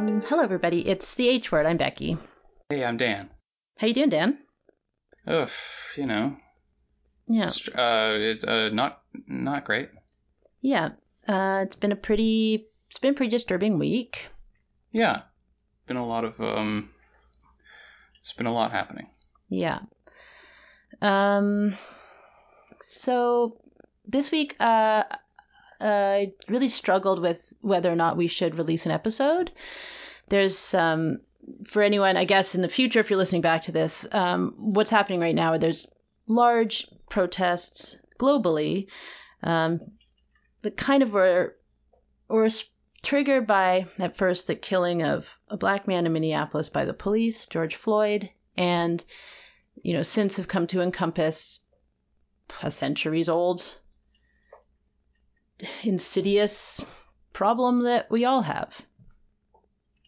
Um, hello, everybody. It's the H word. I'm Becky. Hey, I'm Dan. How you doing, Dan? Ugh, you know, Yeah, uh, it's uh, not not great. yeah. Uh, it's been a pretty, it's been a pretty disturbing week. Yeah, been a lot of um, it's been a lot happening. Yeah. Um. So this week, uh, I really struggled with whether or not we should release an episode. There's um, for anyone, I guess, in the future, if you're listening back to this, um, what's happening right now? There's large protests globally um, that kind of were were triggered by at first the killing of a black man in Minneapolis by the police, George Floyd, and you know since have come to encompass a centuries old insidious problem that we all have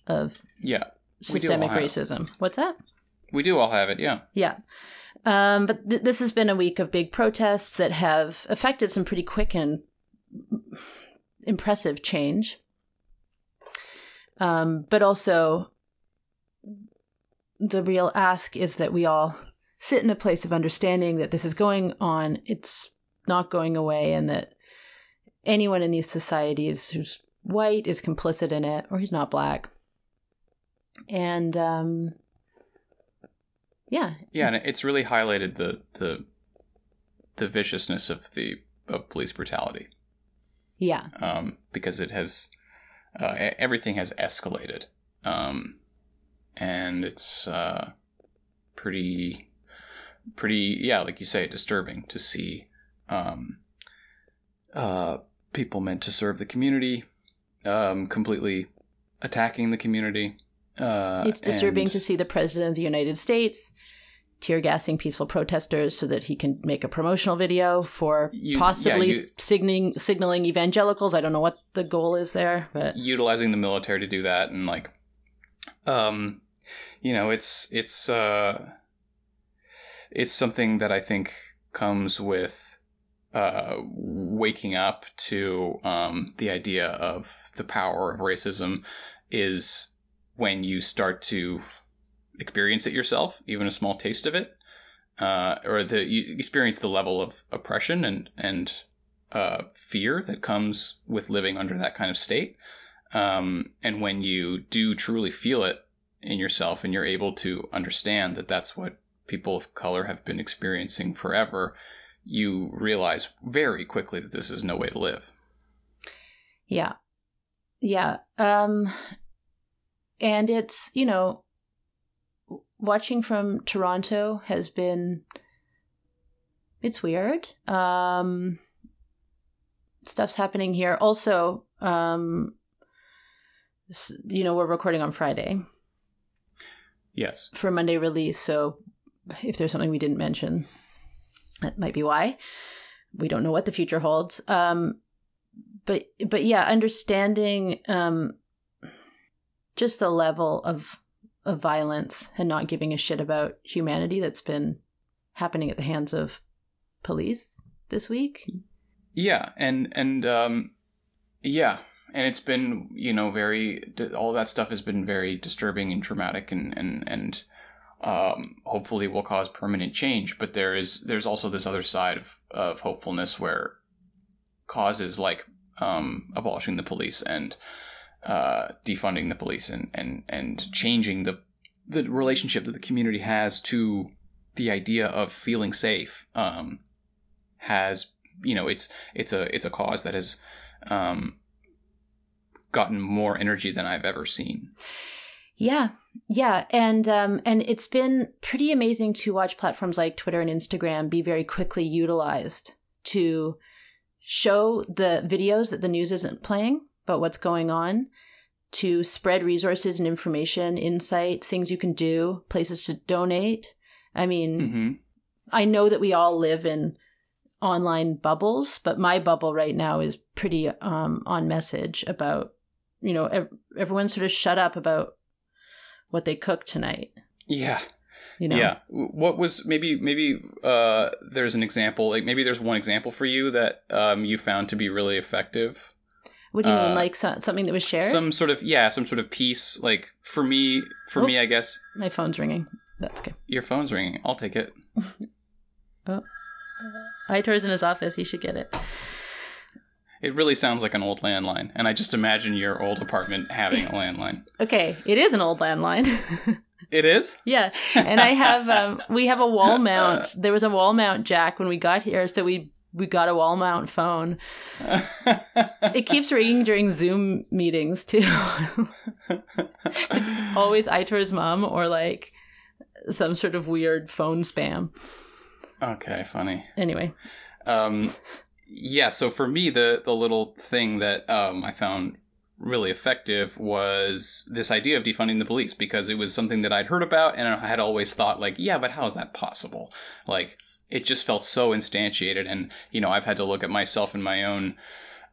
of Yeah, We do all systemic racism. What's that? we do all have it. Yeah, Yeah. Um, but th- this has been a week of big protests that have affected some pretty quick and impressive change. Um, but also, the real ask is that we all sit in a place of understanding that this is going on, it's not going away, and that anyone in these societies who's white is complicit in it, or he's not black. And um, yeah, yeah, and it's really highlighted the the the viciousness of the of police brutality yeah. um, because it has uh, everything has escalated, um, and it's uh, pretty pretty yeah, like you say, disturbing to see um, uh, people meant to serve the community um, completely attacking the community. Uh, It's disturbing and- to see the president of the United States tear gassing peaceful protesters so that he can make a promotional video for You- possibly yeah, you- signaling signaling evangelicals. I don't know what the goal is there, but utilizing the military to do that and like um you know it's it's uh it's something that i think comes with uh waking up to um the idea of the power of racism is when you start to experience it yourself even a small taste of it uh or the you experience the level of oppression and and uh fear that comes with living under that kind of state um, and when you do truly feel it in yourself and you're able to understand that that's what people of color have been experiencing forever, you realize very quickly that this is no way to live. yeah, yeah. Um, and it's you know, watching from Toronto has been it's weird. Um, stuff's happening here. Also, um, you know, we're recording on Friday. Yes. for Monday release. So if there's something we didn't mention, that might be why. We don't know what the future holds. Um, but but yeah, understanding um, just the level of of violence and not giving a shit about humanity that's been happening at the hands of police this week. Yeah, and and um, yeah, and it's been you know very all that stuff has been very disturbing and traumatic and and and um, hopefully will cause permanent change. But there is there's also this other side of of hopefulness where causes like um, abolishing the police and uh, defunding the police and and and changing the the relationship that the community has to the idea of feeling safe um, has you know it's it's a it's a cause that has um, gotten more energy than I've ever seen. Yeah, yeah, and um, and it's been pretty amazing to watch platforms like Twitter and Instagram be very quickly utilized to show the videos that the news isn't playing about what's going on, to spread resources and information, insight, things you can do, places to donate. I mean, hmm I know that we all live in online bubbles, but my bubble right now is pretty um, on message about, you know, ev- everyone sort of shut up about what they cooked tonight. Yeah, You know, yeah. What was maybe maybe uh, there's an example like maybe there's one example for you that um, you found to be really effective. What do you mean, Uh, like so- something that was shared? some sort of yeah, some sort of piece. Like for me, for Oh. me, I guess My phone's ringing. That's good. your phone's ringing. I'll take it. Aitor's in his office. He should get it. It really sounds like an old landline, and I just imagine your old apartment having a landline. Okay, it is an old landline. It is. yeah, and I have um, we have a wall mount. There was a wall mount jack when we got here, so we we got a wall mount phone. It keeps ringing during Zoom meetings too. it's always Aitor's mom or like some sort of weird phone spam. okay, funny. Anyway, Um, yeah. So for me, the the little thing that um, I found really effective was this idea of defunding the police because it was something that I'd heard about and I had always thought like, yeah, but how is that possible? Like, it just felt so instantiated, and you know, I've had to look at myself and my own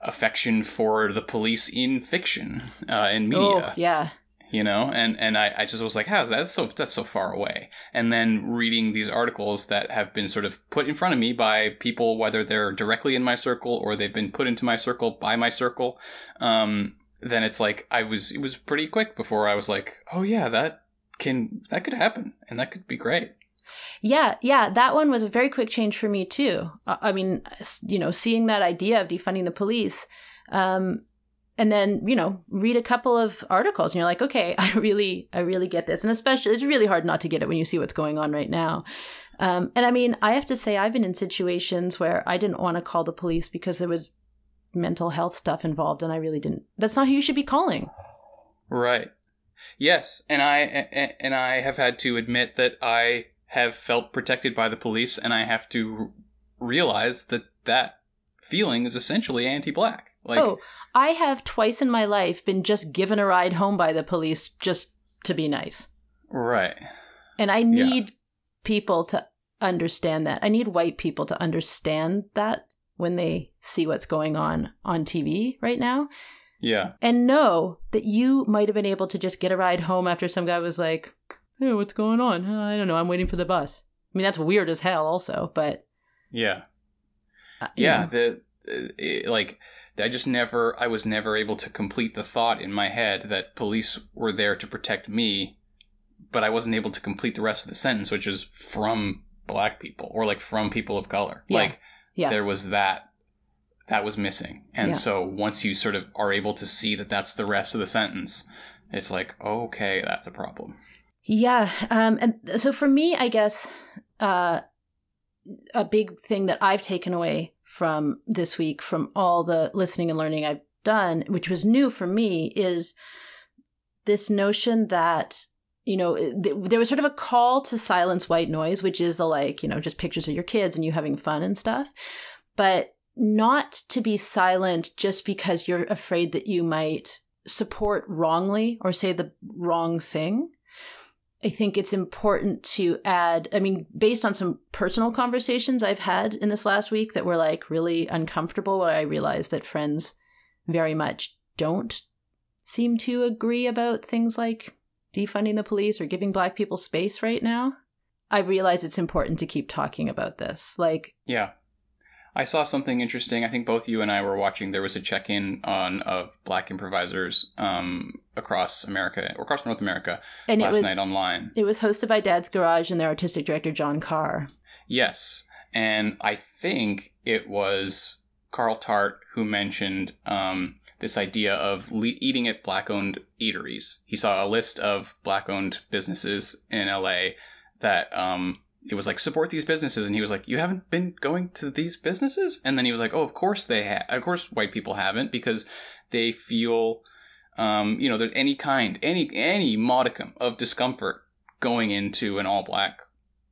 affection for the police in fiction uh, in media. Oh yeah, you know and and I, I just was like how's that that's so that's so far away. And then reading these articles that have been sort of put in front of me by people whether they're directly in my circle or they've been put into my circle by my circle um then it's like i was it was pretty quick before i was like oh yeah that can that could happen and that could be great Yeah, yeah, that one was a very quick change for me too. I mean, you know, seeing that idea of defunding the police, um, and then you know, read a couple of articles, and you're like, okay, I really, I really get this, and especially it's really hard not to get it when you see what's going on right now. Um, and I mean, I have to say, I've been in situations where I didn't want to call the police because there was mental health stuff involved, and I really didn't. That's not who you should be calling. Right. Yes, and I and I have had to admit that I have felt protected by the police, and I have to realize that that feeling is essentially anti-black. Like, oh, I have twice in my life been just given a ride home by the police just to be nice. right, And I need people to understand that. I need white people to understand that when they see what's going on on TV right now yeah, and know that you might have been able to just get a ride home after some guy was like, hey, what's going on? "Uh, I don't know. I'm waiting for the bus. I mean, that's weird as hell, also, but. yeah, uh, yeah. The it, like, I just never, I was never able to complete the thought in my head that police were there to protect me, but I wasn't able to complete the rest of the sentence, which is from black people or like from people of color. Yeah. Like, Yeah. there was that that was missing and Yeah. so once you sort of are able to see that that's the rest of the sentence it's like okay that's a problem Yeah, um, and so for me, I guess uh, a big thing that I've taken away from this week, from all the listening and learning I've done, which was new for me, is this notion that you know th- there was sort of a call to silence white noise, which is the like you know just pictures of your kids and you having fun and stuff, but not to be silent just because you're afraid that you might support wrongly or say the wrong thing. I think it's important to add, I mean, based on some personal conversations I've had in this last week that were like really uncomfortable, where I realized that friends very much don't seem to agree about things like defunding the police or giving black people space right now. I realize it's important to keep talking about this. Like, yeah i saw something interesting. I think both you and i were watching. There was a check-in on of black improvisers um, across america or across north america and last was night online. It was hosted by Dad's Garage and their artistic director Jon Carr. yes. And i think it was carl tart who mentioned um, this idea of le- eating at black-owned eateries. He saw a list of black-owned businesses in la that um, it was like support these businesses. And he was like you haven't been going to these businesses? And then he was like oh of course they ha- of course white people haven't because they feel um, you know there's any kind any any modicum of discomfort going into an all black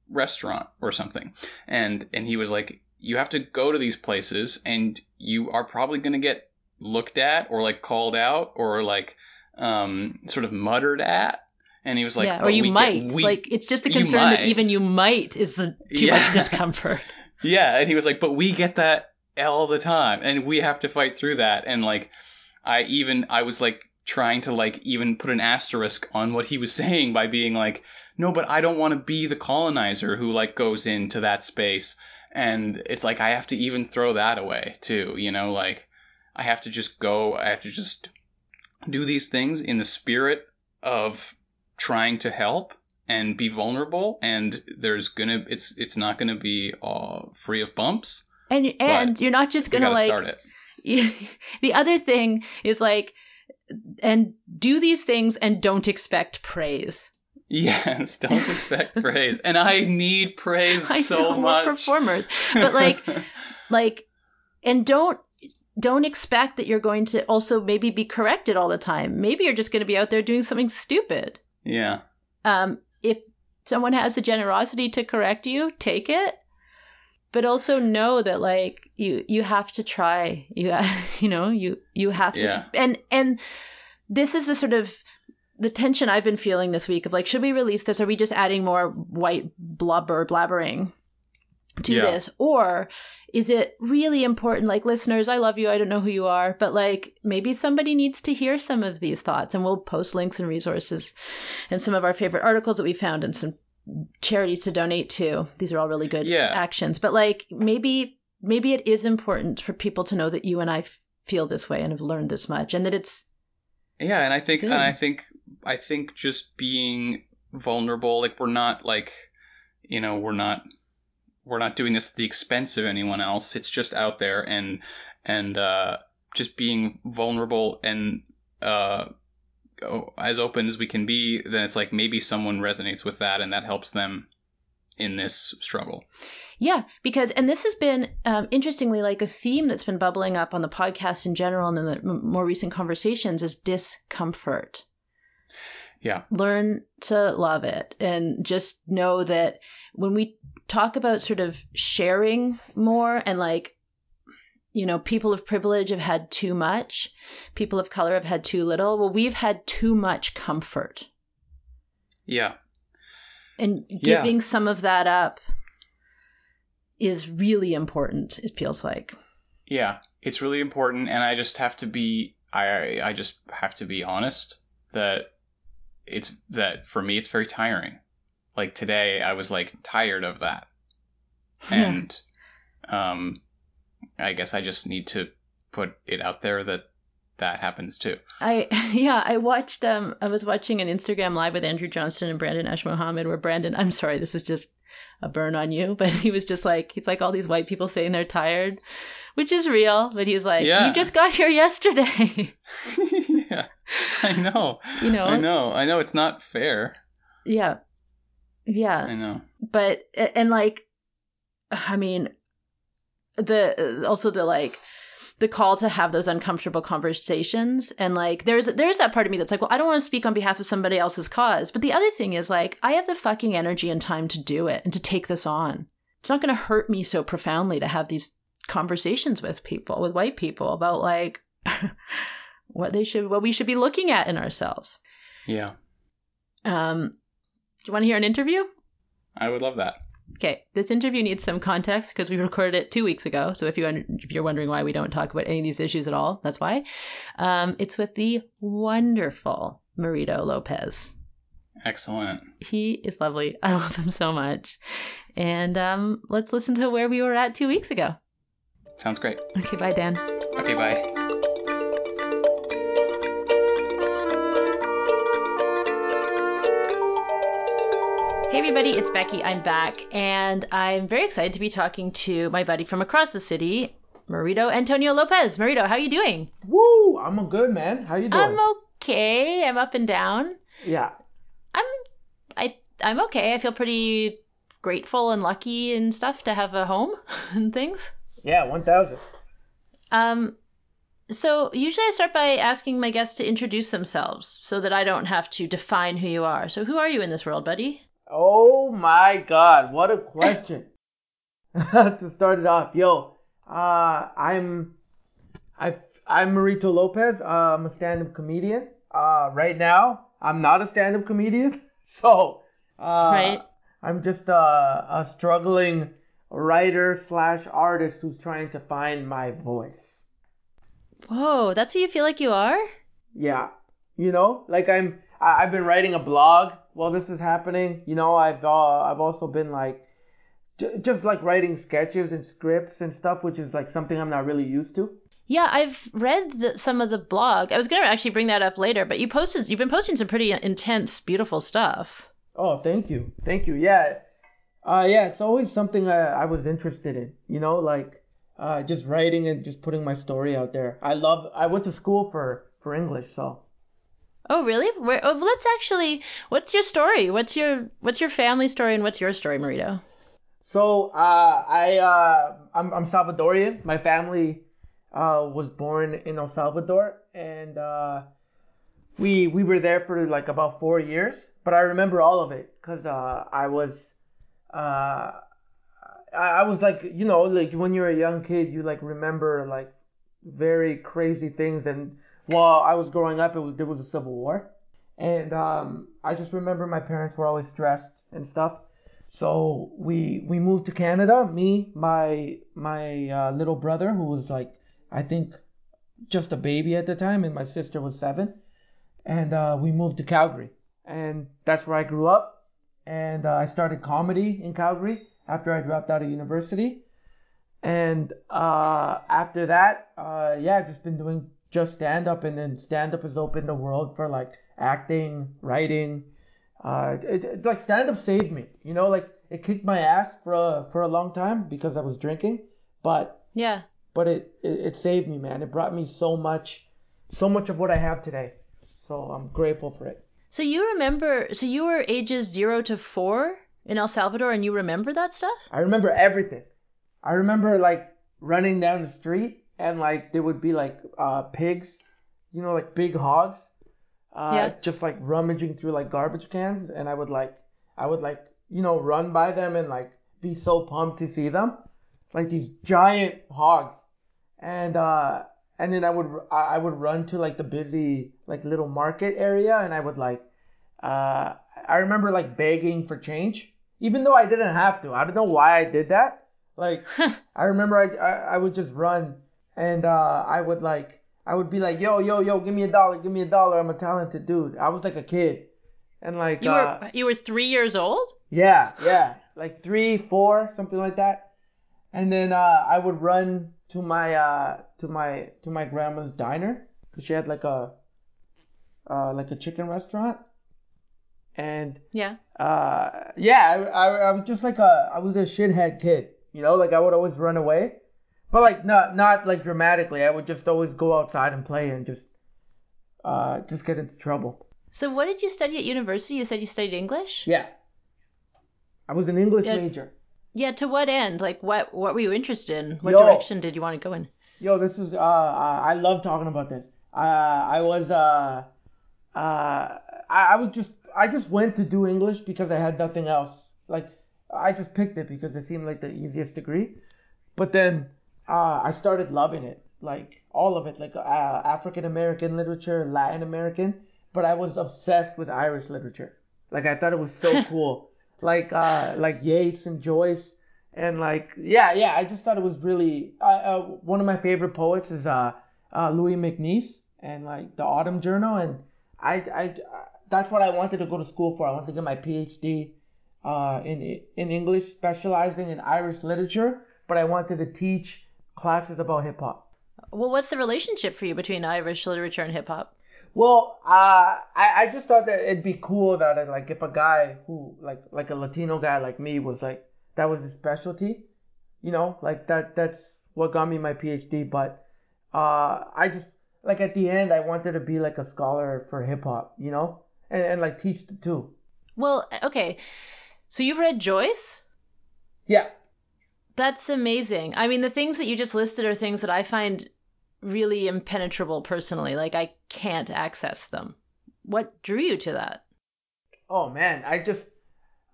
restaurant or something. And and he was like you have to go to these places and you are probably going to get looked at or like called out or like um, sort of muttered at and he was like yeah, or "But you we get- might. we- like, it's just a concern that even you might is too Yeah. much discomfort. Yeah, and he was like, "But we get that all the time, and we have to fight through that." And like, I even I was like trying to like even put an asterisk on what he was saying by being like, "No, but I don't want to be the colonizer who like goes into that space." And it's like I have to even throw that away too, you know, like I have to just go. I have to just do these things in the spirit of trying to help and be vulnerable. And there's gonna it's it's not gonna be uh, free of bumps. And and you're not just gonna like start it. the other thing is like and do these things and don't expect praise. Yes, don't expect praise, and I need praise I so know, much. Performers, but like, like, and don't don't expect that you're going to also maybe be corrected all the time. Maybe you're just going to be out there doing something stupid. Yeah, Um, if someone has the generosity to correct you, take it. But also know that like you you have to try. You you know you you have to Yeah. and and this is the sort of the tension I've been feeling this week of like, should we release this? Are we just adding more white blubber blabbering to Yeah. this? Or is it really important? Like, listeners, I love you. I don't know who you are, but like, maybe somebody needs to hear some of these thoughts. And we'll post links and resources and some of our favorite articles that we found and some charities to donate to. These are all really good Yeah. actions. But like, maybe, maybe it is important for people to know that you and I f- feel this way and have learned this much and that it's yeah, and I think good. and I think I think just being vulnerable, like we're not like, you know, we're not we're not doing this at the expense of anyone else. It's just out there and and uh, just being vulnerable and uh, as open as we can be. Then it's like maybe someone resonates with that, and that helps them in this struggle. Yeah, because and this has been um, interestingly like a theme that's been bubbling up on the podcast in general and in the more recent conversations is discomfort. Yeah. Learn to love it and just know that when we talk about sort of sharing more and like you know people of privilege have had too much, people of color have had too little. Well, we've had too much comfort. Yeah. and Yeah. giving some of that up is really important it feels like Yeah, it's really important, and I just have to be I I just have to be honest that it's that for me it's very tiring. Like today, I was like tired of that, and um, I guess I just need to put it out there that that happens too. i yeah i watched um i was watching an instagram live with andrew johnston and brandon ash mohammed where brandon i'm sorry this is just a burn on you but he was just like he's like all these white people saying they're tired which is real but he's like Yeah. you just got here yesterday yeah, I know. you know I know. I know. It's not fair. yeah yeah I know. but and like i mean the also the like the call to have those uncomfortable conversations and like there's there's that part of me that's like well i don't want to speak on behalf of somebody else's cause but the other thing is like i have the fucking energy and time to do it and to take this on it's not going to hurt me so profoundly to have these conversations with people with white people about like what they should what we should be looking at in ourselves Yeah, um do you want to hear an interview I would love that. Okay, this interview needs some context because we recorded it two weeks ago. So if you if you're wondering why we don't talk about any of these issues at all, that's why. Um, it's with the wonderful Marito Lopez. Excellent. He is lovely. I love him so much. And um, let's listen to where we were at two weeks ago. Sounds great. Okay, bye, Dan. Okay, bye. Hey, everybody, it's Becky. I'm back, and I'm very excited to be talking to my buddy from across the city, Marito Antonio Lopez. Marito, how you doing? Woo! I'm a good man. How you doing? I'm okay. I'm up and down. yeah. I'm I I'm okay. I feel pretty grateful and lucky and stuff to have a home and things. Yeah, 1000. Um so usually I start by asking my guests to introduce themselves so that I don't have to define who you are. So who are you in this world, buddy? Oh my god, what a question. to start it off, yo, uh, I'm, I, I'm Marito Lopez. Uh, I'm a stand-up comedian. Uh, right now, I'm not a stand-up comedian, so, uh, Right. I'm just a, a struggling writer slash artist who's trying to find my voice. Whoa, that's who you feel like you are? Yeah, you know, like I'm. I- I've been writing a blog while this is happening. You know, I've uh, I've also been like, j- just like writing sketches and scripts and stuff, which is like something I'm not really used to. Yeah, I've read the, some of the blog. I was gonna actually bring that up later, but you posted. You've been posting some pretty intense, beautiful stuff. Oh, thank you, thank you. Yeah, uh, yeah. It's always something I, I was interested in. You know, like uh, just writing and just putting my story out there. I love. I went to school for for English, so. Oh, really? Where, oh, let's actually. What's your story? What's your What's your family story and what's your story, Marito? So uh, I uh, I'm, I'm Salvadorian. My family uh, was born in El Salvador, and uh, we we were there for like about four years. But I remember all of it because uh, I was uh, I, I was like you know like when you're a young kid, you like remember like very crazy things. And while I was growing up, it was there was a civil war, and um, I just remember my parents were always stressed and stuff. So we we moved to Canada. Me, my my uh, little brother, who was like I think just a baby at the time, and my sister was seven, and uh, we moved to Calgary, and that's where I grew up. And uh, I started comedy in Calgary after I dropped out of university. And uh, after that, uh, yeah, I've just been doing just stand up, and then stand up has opened the world for like acting, writing, uh, it, it, like stand up saved me. You know, like it kicked my ass for a for a long time because I was drinking, but yeah, but it, it it saved me, man. It brought me so much, so much of what I have today. So I'm grateful for it. So you remember? So you were ages zero to four in El Salvador, and you remember that stuff? I remember everything. I remember like running down the street and like there would be like uh, pigs, you know, like big hogs uh, yeah. just like rummaging through like garbage cans, and I would like I would like you know run by them and like be so pumped to see them, like these giant hogs, and uh, and then I would I would run to like the busy like little market area, and I would like uh, I remember like begging for change, even though I didn't have to. I don't know why I did that. Like I remember I, I I would just run and uh, I would like I would be like, yo, yo, yo, give me a dollar, give me a dollar. I'm a talented dude. I was like a kid, and like you uh, were you were three years old. Yeah, yeah, like three, four, something like that. And then uh, I would run to my uh, to my to my grandma's diner because she had like a uh, like a chicken restaurant. And yeah, uh, yeah, I, I, I was just like a I was a shithead kid, you know, like I would always run away but like not not like dramatically. I would just always go outside and play and just uh just get into trouble. So what did you study at university? You said you studied English? Yeah. I was an English yeah. major. Yeah, to what end? Like what what were you interested in? What yo, direction did you want to go in? Yo, this is uh, I love talking about this. Uh I was uh uh I, I was just I just went to do English because I had nothing else. Like I just picked it because it seemed like the easiest degree. But then uh, I started loving it, like all of it, like uh, African American literature, Latin American, but I was obsessed with Irish literature. Like I thought it was so cool, like uh, like Yeats and Joyce, and like yeah, yeah. I just thought it was really uh, uh, one of my favorite poets is uh, uh, Louis MacNeice and like the Autumn Journal, and I, I that's what I wanted to go to school for. I wanted to get my PhD uh, in in English, specializing in Irish literature, but I wanted to teach classes about hip hop. Well, what's the relationship for you between Irish literature and hip hop? Well, uh, I, I just thought that it'd be cool that like if a guy who like like a Latino guy like me was like that was his specialty, you know, like that that's what got me my PhD. But uh, I just like at the end I wanted to be like a scholar for hip hop, you know, and, and like teach the two. Well, okay, so you've read Joyce? Yeah. That's amazing. I mean, the things that you just listed are things that I find really impenetrable personally. Like, I can't access them. What drew you to that? Oh, man. I just,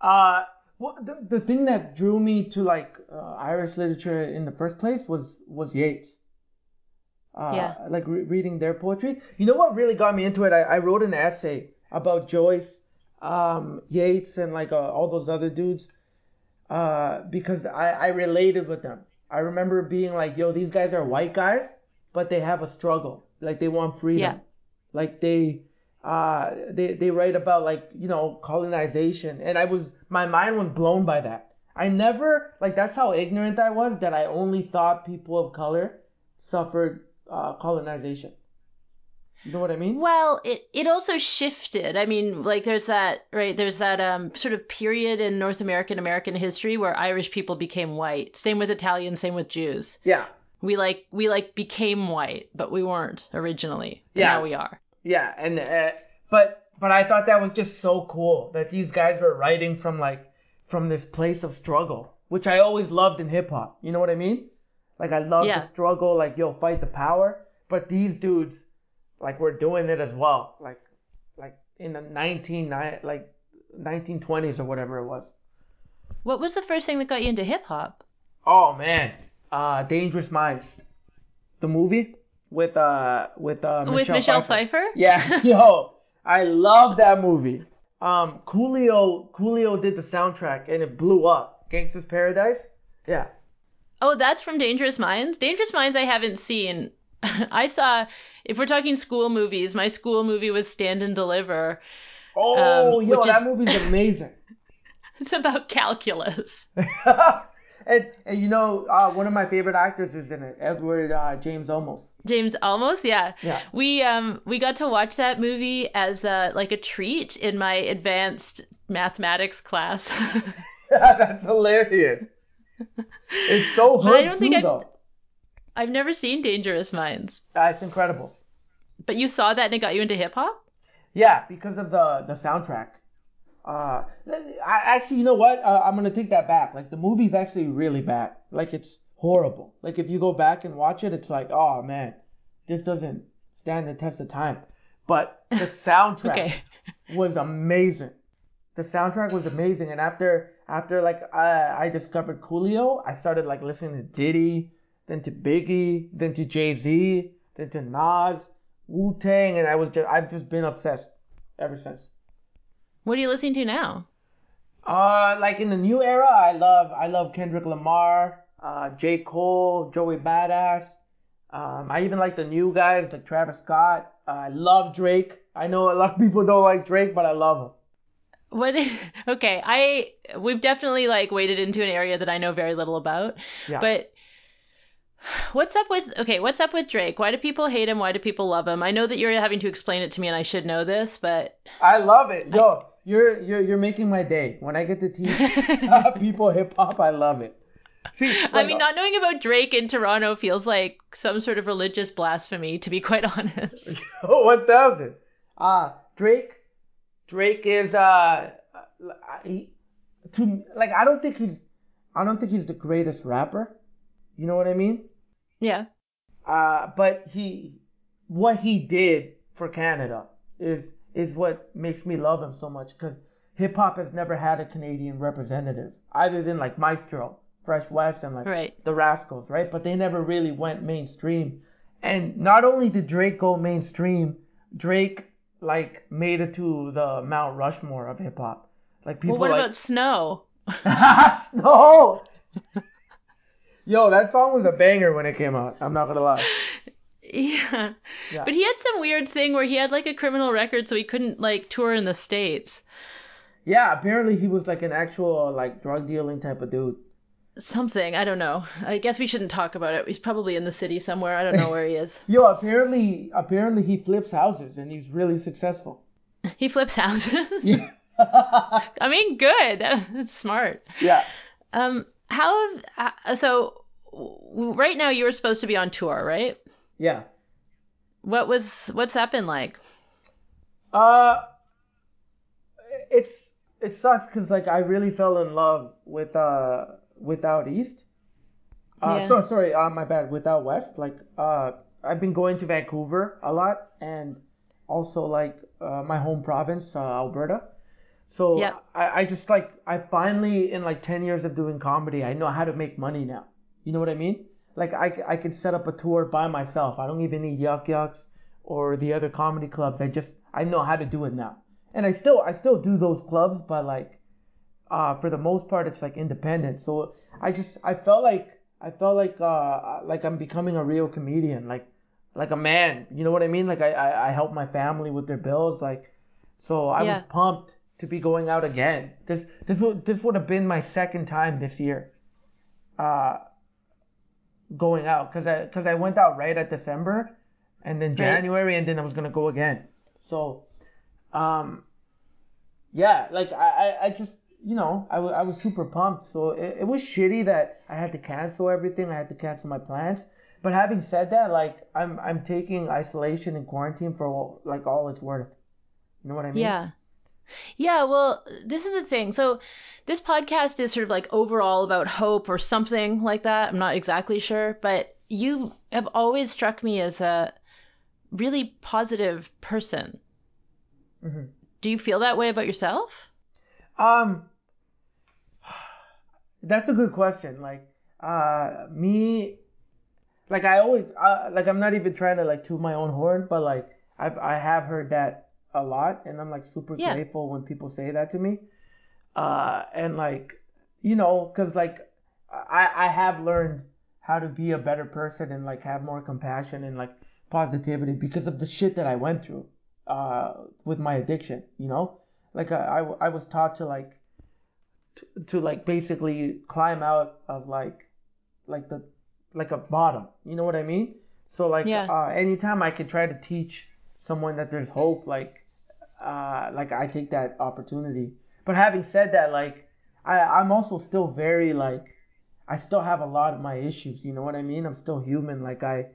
uh, well, the, the thing that drew me to like uh, Irish literature in the first place was was Yeats. Uh, yeah. Like re- reading their poetry. You know what really got me into it? I, I wrote an essay about Joyce, um, Yeats, and like uh, all those other dudes uh, because I, I related with them. I remember being like, yo, these guys are white guys, but they have a struggle. Like they want freedom. Yeah. Like they uh they they write about like, you know, colonization. And I was my mind was blown by that. I never like that's how ignorant I was that I only thought people of color suffered uh, colonization. You know what I mean? Well, it it also shifted. I mean, like there's that right. There's that um sort of period in North American American history where Irish people became white. Same with Italians. Same with Jews. Yeah. We like we like became white, but we weren't originally. Yeah. Now we are. Yeah, and uh, but but I thought that was just so cool that these guys were writing from like from this place of struggle, which I always loved in hip hop. You know what I mean? Like I love Yeah. the struggle, like yo fight the power. But these dudes, like we're doing it as well, like like in the nineteen like nineteen twenties or whatever it was. What was the first thing that got you into hip hop? Oh man, uh, Dangerous Minds, the movie with uh with uh With Michelle Pfeiffer? Yeah, yo, I love that movie. Um, Coolio, Coolio did the soundtrack and it blew up. Gangsta's Paradise. Yeah. Oh, that's from Dangerous Minds. Dangerous Minds, I haven't seen. I saw. If we're talking school movies, my school movie was Stand and Deliver. Oh, Um, yo, that is- movie's amazing. It's about calculus. and, and you know, uh, one of my favorite actors is in it, Edward uh, James Olmos. James Olmos, yeah. Yeah. We um we got to watch that movie as a, like a treat in my advanced mathematics class. That's hilarious. It's so But I don't too, think I've though. I've never seen Dangerous Minds. Uh, it's incredible. But you saw that and it got you into hip hop? Yeah, because of the the soundtrack. Uh, I actually, you know what? Uh, I'm gonna take that back. Like the movie's actually really bad. Like it's horrible. Like if you go back and watch it, it's like, oh man, this doesn't stand the test of time. But the soundtrack Okay. was amazing. The soundtrack was amazing, and after after like I I discovered Coolio, I started like listening to Diddy, then to Biggie, then to Jay Z, then to Nas, Wu Tang, and I was just I've just been obsessed ever since. What are you listening to now? Uh, like in the new era, I love I love Kendrick Lamar, uh, J Cole, Joey Badass. Um, I even like the new guys like Travis Scott. Uh, I love Drake. I know a lot of people don't like Drake, but I love him. What okay, I we've definitely like waded into an area that I know very little about. Yeah. But what's up with okay, what's up with Drake? Why do people hate him? Why do people love him? I know that you're having to explain it to me and I should know this, but I love it. Yo, you're you're you're making my day. When I get to teach people hip hop, I love it. See, I mean not knowing about Drake in Toronto feels like some sort of religious blasphemy to be quite honest. one thousand. Uh Drake. Drake is uh, he, to like I don't think he's I don't think he's the greatest rapper. You know what I mean? Yeah. Uh, but he what he did for Canada is is what makes me love him so much because hip hop has never had a Canadian representative other than like Maestro, Fresh Wes, and like Right. the Rascalz, right? But they never really went mainstream. And not only did Drake go mainstream, Drake like made it to the Mount Rushmore of hip hop. Like people Well what like about Snow? no. Yo, that song was a banger when it came out. I'm not gonna lie. Yeah. Yeah. But he had some weird thing where he had like a criminal record so he couldn't like tour in the States. Yeah, apparently he was like an actual like drug dealing type of dude. Something, I don't know. I guess we shouldn't talk about it. He's probably in the city somewhere. I don't know where he is. Yo, apparently apparently he flips houses and he's really successful. He flips houses. Yeah. I mean, good. That's smart. yeah. Um, how have uh, so w- right now you were supposed to be on tour, right? Yeah. What was what's that been like? Uh it's it sucks cuz like I really fell in love with uh without East. Uh Yeah. so sorry, uh my bad, without West. Like uh I've been going to Vancouver a lot and also like uh, my home province, uh, Alberta. So. I, I just like I finally in like 10 years of doing comedy, I know how to make money now. You know what I mean? Like I, I can set up a tour by myself. I don't even need Yuk Yuk's or the other comedy clubs. I just I know how to do it now. And I still I still do those clubs, but like uh, for the most part it's like independent. So I just I felt like I felt like uh, like I'm becoming a real comedian, like like a man. You know what I mean? Like I I, I help my family with their bills, like so I Yeah. was pumped to be going out again. This this would this would have been my second time this year. Uh, going out because I because I went out right at December, and then January, and then I was gonna go again. So, um, yeah, like I I, I just you know I, w- I was super pumped. So it, it was shitty that I had to cancel everything. I had to cancel my plans. But having said that, like I'm I'm taking isolation and quarantine for all, like all it's worth. You know what I mean? Yeah. Yeah, well, this is the thing. So, this podcast is sort of like overall about hope or something like that. I'm not exactly sure, but you have always struck me as a really positive person. Mhm. Do you feel that way about yourself? Um, that's a good question. Like, uh, me, like I always, uh, like I'm not even trying to like toot my own horn, but like I've I have heard that a lot, and I'm like super Yeah. grateful when people say that to me. Uh, and like, you know, cause like I I have learned how to be a better person and like have more compassion and like positivity because of the shit that I went through, uh, with my addiction. You know, like I I, I was taught to like to, to like basically climb out of like like the like a bottom you know what i mean so like Yeah. uh anytime i can try to teach someone that there's hope like uh like i take that opportunity. But having said that like i i'm also still very like i still have a lot of my issues you know what i mean? I'm still human like i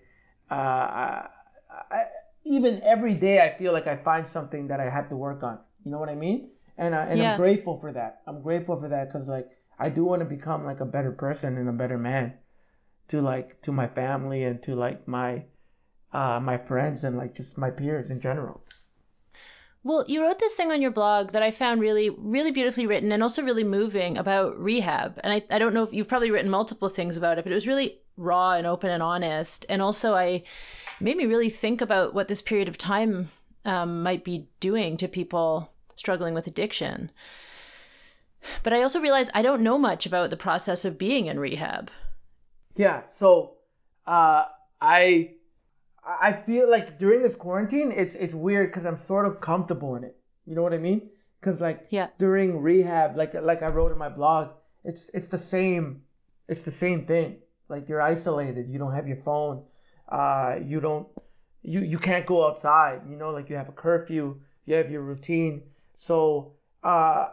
uh I, I even every day i feel like i find something that i have to work on you know what i mean? And, I, and Yeah. i'm grateful for that. I'm grateful for that because like i do want to become like a better person and a better man to like to my family and to like my uh my friends and like just my peers in general Well, you wrote this thing on your blog that I found really, really beautifully written and also really moving about rehab. And I, I don't know if you've probably written multiple things about it, but it was really raw and open and honest. And also, I made me really think about what this period of time um, might be doing to people struggling with addiction. But I also realized I don't know much about the process of being in rehab. Yeah, so uh, I I feel like during this quarantine, it's it's weird because I'm sort of comfortable in it. You know what I mean? Because like Yeah. during rehab, like like I wrote in my blog, it's it's the same, it's the same thing. Like you're isolated, you don't have your phone, uh, you don't, you you can't go outside. You know, like you have a curfew, you have your routine. So uh,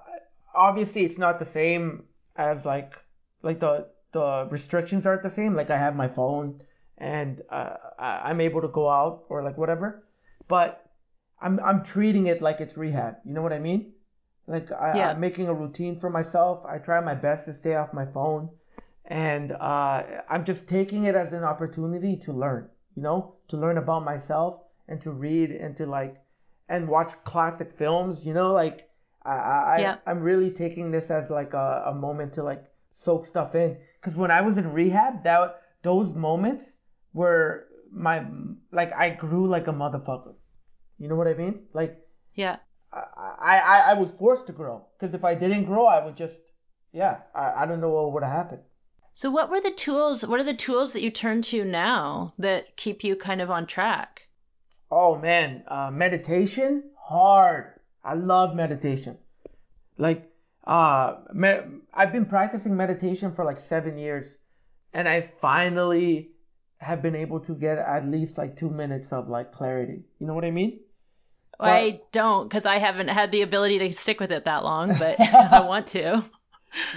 obviously, it's not the same as like like the the restrictions aren't the same. Like I have my phone and uh, I'm able to go out or like whatever, but I'm I'm treating it like it's rehab. You know what I mean? Like I, Yeah. I'm making a routine for myself. I try my best to stay off my phone, and uh, I'm just taking it as an opportunity to learn. You know, to learn about myself and to read and to like and watch classic films. You know, like I, I Yeah. I'm really taking this as like a, a moment to like soak stuff in. Because when I was in rehab, that those moments were my like I grew like a motherfucker. You know what I mean? Like Yeah. I I, I was forced to grow. Because if I didn't grow, I would just yeah I, I don't know what would have happened. So, what were the tools? What are the tools that you turn to now that keep you kind of on track? Oh man, uh, meditation hard. I love meditation. Like uh, I've been practicing meditation for like seven years, and I finally have been able to get at least like two minutes of like clarity. You know what I mean? I don't because I haven't had the ability to stick with it that long, but I want to.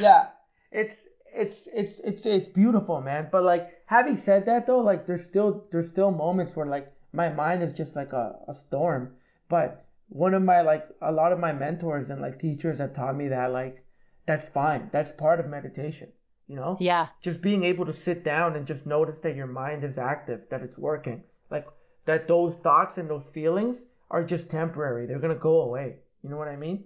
yeah it's it's it's it's it's beautiful man but like having said that though like there's still there's still moments where like my mind is just like a, a storm but one of my like a lot of my mentors and like teachers have taught me that like that's fine that's part of meditation you know Yeah. just being able to sit down and just notice that your mind is active that it's working like that those thoughts and those feelings are just temporary they're gonna go away you know what i mean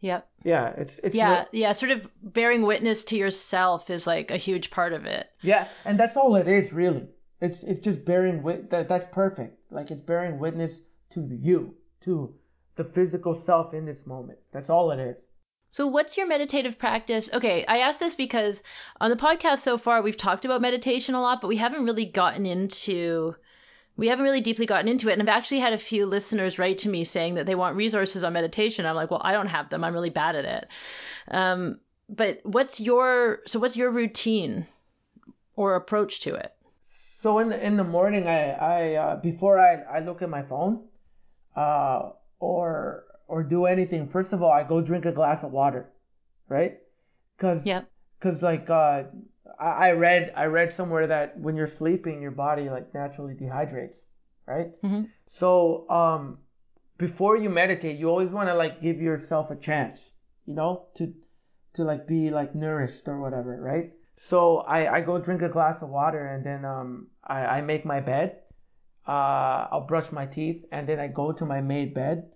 Yep. yeah it's it's Yeah. Yeah. Sort of bearing witness to yourself is like a huge part of it. Yeah, and that's all it is, really. It's it's just bearing wit. That that's perfect. Like it's bearing witness to you, to the physical self in this moment. That's all it is. So, what's your meditative practice? Okay, I asked this because on the podcast so far, we've talked about meditation a lot, but we haven't really gotten into. We haven't really deeply gotten into it. And I've actually had a few listeners write to me saying that they want resources on meditation. I'm like, well, I don't have them. I'm really bad at it. Um, but what's your so what's your routine? or approach to it? So in the in the morning, I I uh, before I I look at my phone, uh, or or do anything. First of all, I go drink a glass of water, right? Cause Yeah. Cause like uh, I, I read I read somewhere that when you're sleeping, your body like naturally dehydrates, right? Mhm. So um, before you meditate, you always want to like give yourself a chance, you know, to to like be like nourished or whatever, right? So I, I go drink a glass of water and then um I, I make my bed. Uh, I'll brush my teeth and then I go to my made bed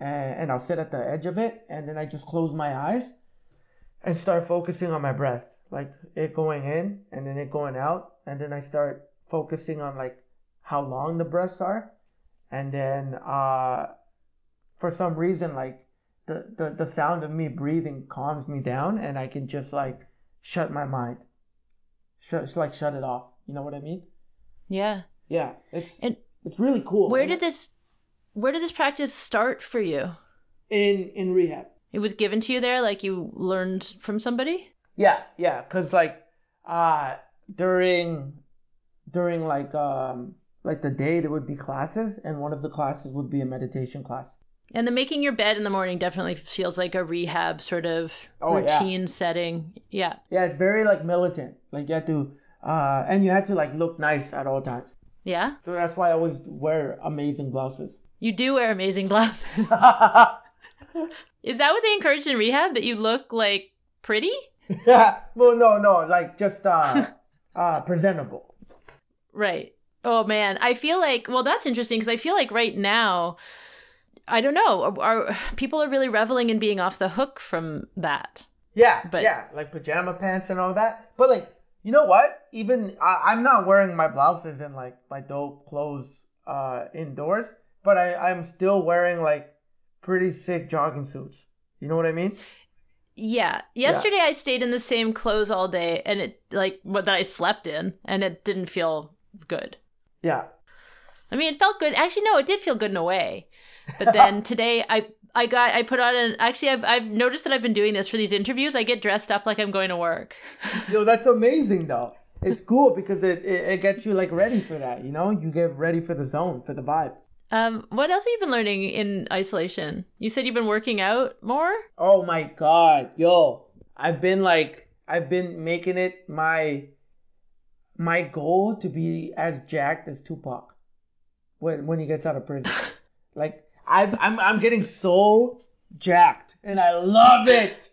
and, and I'll sit at the edge of it and then I just close my eyes and start focusing on my breath, like it going in and then it going out and then I start focusing on like how long the breaths are and then uh for some reason like the, the, the sound of me breathing calms me down and I can just like shut my mind. Shut, like shut it off. You know what I mean? Yeah. Yeah, it's And it's really cool. Where did this where did this practice start for you? in in rehab? It was given to you there like you learned from somebody? Yeah, yeah, cause like uh during during like um like the day there would be classes and one of the classes would be a meditation class. And the making your bed in the morning definitely feels like a rehab sort of Oh, yeah. routine setting. Yeah. Yeah, it's very like militant. Like you have to uh and you had to like look nice at all times. Yeah. So that's why I always wear amazing blouses. You do wear amazing blouses. Is that what they encouraged in rehab? That you look like pretty? yeah. Well no no, like just uh uh presentable. Right. Oh man, I feel like well that's interesting because I feel like right now I don't know, are people are really reveling in being off the hook from that. Yeah, But- yeah, like pajama pants and all that. But like, you know what? Even I, I'm not wearing my blouses and like my dope clothes uh indoors, but I I'm still wearing like pretty sick jogging suits. You know what I mean? Yeah. Yesterday I stayed in the same clothes all day and it like what that I slept in and it didn't feel good. Yeah. I mean, it felt good. Actually, no, it did feel good in a way. But then today, I I got I put on an actually I've I've noticed that I've been doing this for these interviews. I get dressed up like I'm going to work. Yo, that's amazing though. It's cool because it, it it gets you like ready for that. You know, you get ready for the zone for the vibe. Um, what else have you been learning in isolation? You said you've been working out more. Oh my god, yo. I've been like I've been making it my my goal to be as jacked as Tupac when when he gets out of prison. like I'm I'm I'm getting so jacked and I love it.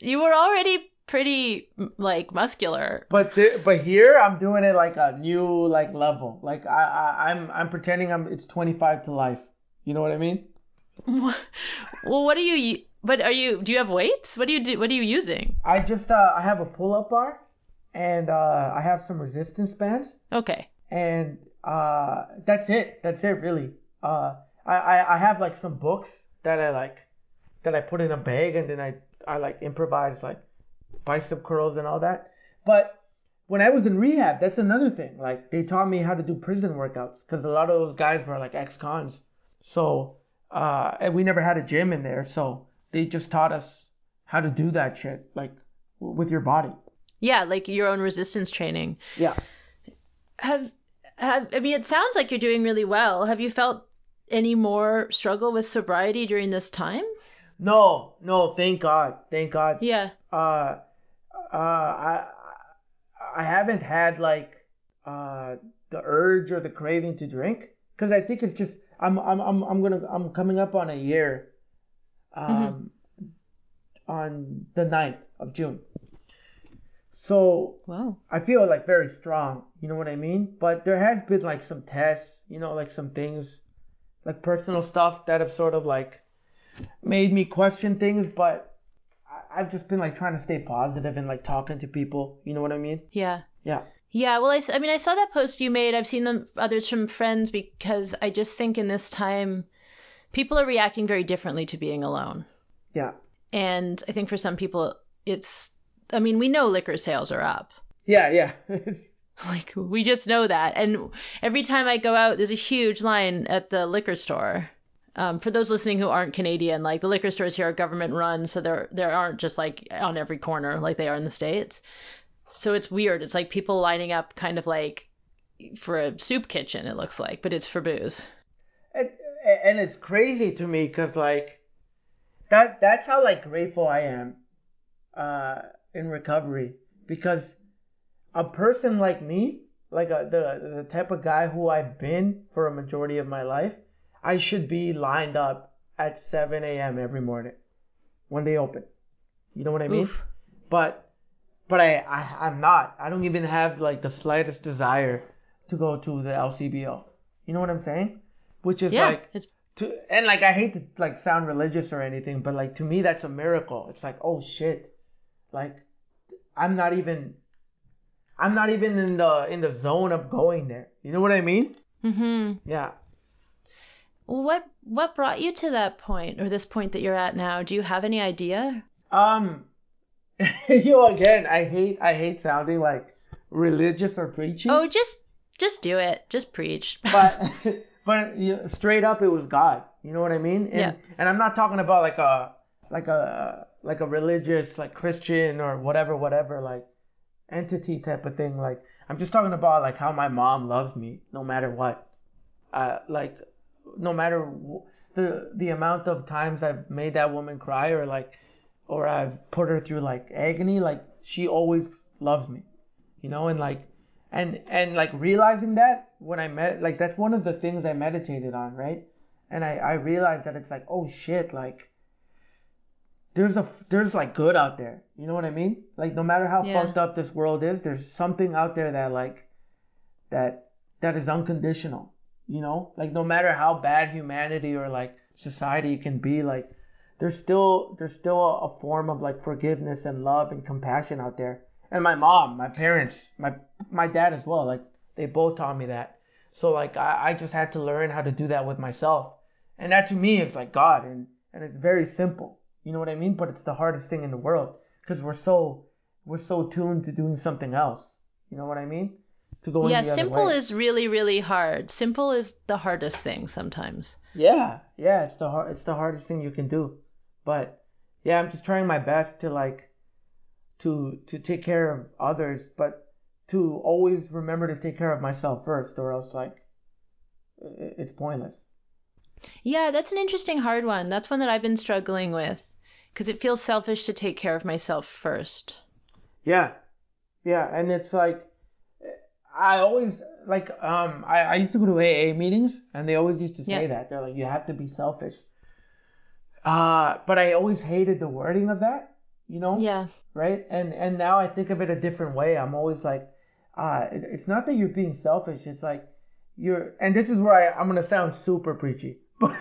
You were already pretty like muscular. But th- but here I'm doing it like a new like level. Like I, I I'm I'm pretending I'm it's 25 to life. You know what I mean? well, what are you? But are you? Do you have weights? What do you do? What are you using? I just uh I have a pull-up bar and uh I have some resistance bands. Okay. and uh, that's it. That's it, really. Uh, I, I I have like some books that I like that I put in a bag, and then I I like improvise like bicep curls and all that. But when I was in rehab, that's another thing. Like they taught me how to do prison workouts because a lot of those guys were like ex-cons. So uh, and we never had a gym in there, so they just taught us how to do that shit like w- with your body. Yeah, like your own resistance training. Yeah. Have have I mean? It sounds like you're doing really well. Have you felt any more struggle with sobriety during this time? No, no, thank God, thank God. Yeah. uh, uh, I, I haven't had like uh, the urge or the craving to drink because I think it's just I'm I'm I'm I'm gonna I'm coming up on a year, um, on the 9th of June. So Wow. I feel like very strong, you know what I mean? But there has been like some tests, you know, like some things, like personal stuff that have sort of like made me question things, but I've just been like trying to stay positive and like talking to people, you know what I mean? Yeah. Yeah. Yeah, well, I, I mean, I saw that post you made. I've seen them others from friends because I just think in this time, people are reacting very differently to being alone. Yeah. And I think for some people, it's, I mean, we know liquor sales are up. Yeah, yeah. Like, we just know that. And every time I go out, there's a huge line at the liquor store. Um, for those listening who aren't Canadian, like the liquor stores here are government run, so there there aren't just like on every corner like they are in the states. So it's weird. It's like people lining up kind of like for a soup kitchen, it looks like, but it's for booze. and, and it's crazy to me because like that that's how like grateful i am uh in recovery because a person like me like a, the the type of guy who i've been for a majority of my life i should be lined up at 7 a.m every morning when they open you know what i mean Oof. but but I, I i'm not i don't even have like the slightest desire to go to the lcbo you know what i'm saying which is Yeah, like it's to and like I hate to like sound religious or anything, but like to me that's a miracle. It's like oh shit, like I'm not even I'm not even in the in the zone of going there. You know what I mean? hmm Yeah. What what brought you to that point or this point that you're at now? Do you have any idea? Um. you know, again, I hate I hate sounding like religious or preachy. Oh, just just do it. Just preach. but but you know, straight up it was god you know what i mean and Yeah. and i'm not talking about like a like a like a religious like christian or whatever whatever like entity type of thing like i'm just talking about like how my mom loves me no matter what uh like no matter w- the the amount of times i've made that woman cry or like or i've put her through like agony like she always loves me you know and like and and like realizing that when i met like that's one of the things i meditated on right and i i realized that it's like oh shit like there's a there's like good out there you know what i mean like no matter how Yeah. fucked up this world is there's something out there that like that that is unconditional you know? Like no matter how bad humanity or like society can be like there's still there's still a, a form of like forgiveness and love and compassion out there. And my mom my parents my my dad as well like they both taught me that. So like I, I just had to learn how to do that with myself. And that to me is like god and and it's very simple. You know what i mean? But it's the hardest thing in the world because we're so we're so tuned to doing something else. You know what i mean to going yeah, simple way. is really really hard. Simple is the hardest thing sometimes. Yeah, yeah, it's the hard, it's the hardest thing you can do. But yeah, I'm just trying my best to like to to take care of others, but to always remember to take care of myself first, or else like it's pointless. Yeah, that's an interesting hard one. That's one that I've been struggling with because it feels selfish to take care of myself first. Yeah, yeah, and it's like I always like um I, I used to go to AA meetings and they always used to say Yeah. that they're like you have to be selfish. Uh, but I always hated the wording of that, you know. Yeah. right? And and now I think of it a different way. I'm always like, uh, it, it's not that you're being selfish. It's like you're, and this is where I, I'm gonna sound super preachy, but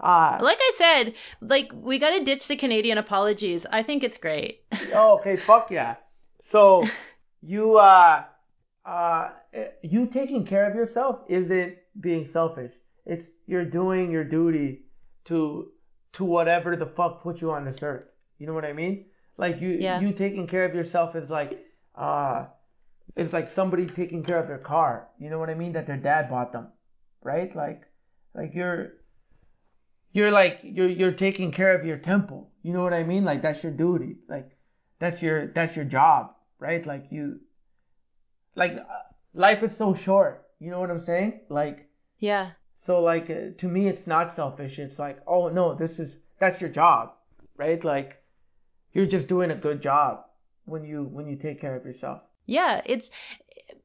uh, Like I said, like we got to ditch the Canadian apologies. I think it's great. oh, okay, fuck yeah. So you uh uh you taking care of yourself isn't being selfish. It's you're doing your duty to to whatever the fuck put you on this earth. You know what I mean? Like you Yeah. you taking care of yourself is like uh it's like somebody taking care of their car. You know what I mean? That their dad bought them. Right? Like like you're you're like you're you're taking care of your temple. You know what I mean? Like that's your duty. Like that's your that's your job, right? Like you like uh, life is so short. You know what I'm saying? Like Yeah. so like uh, to me it's not selfish. It's like, "Oh no, this is that's your job." Right? Like you're just doing a good job when you when you take care of yourself. Yeah, it's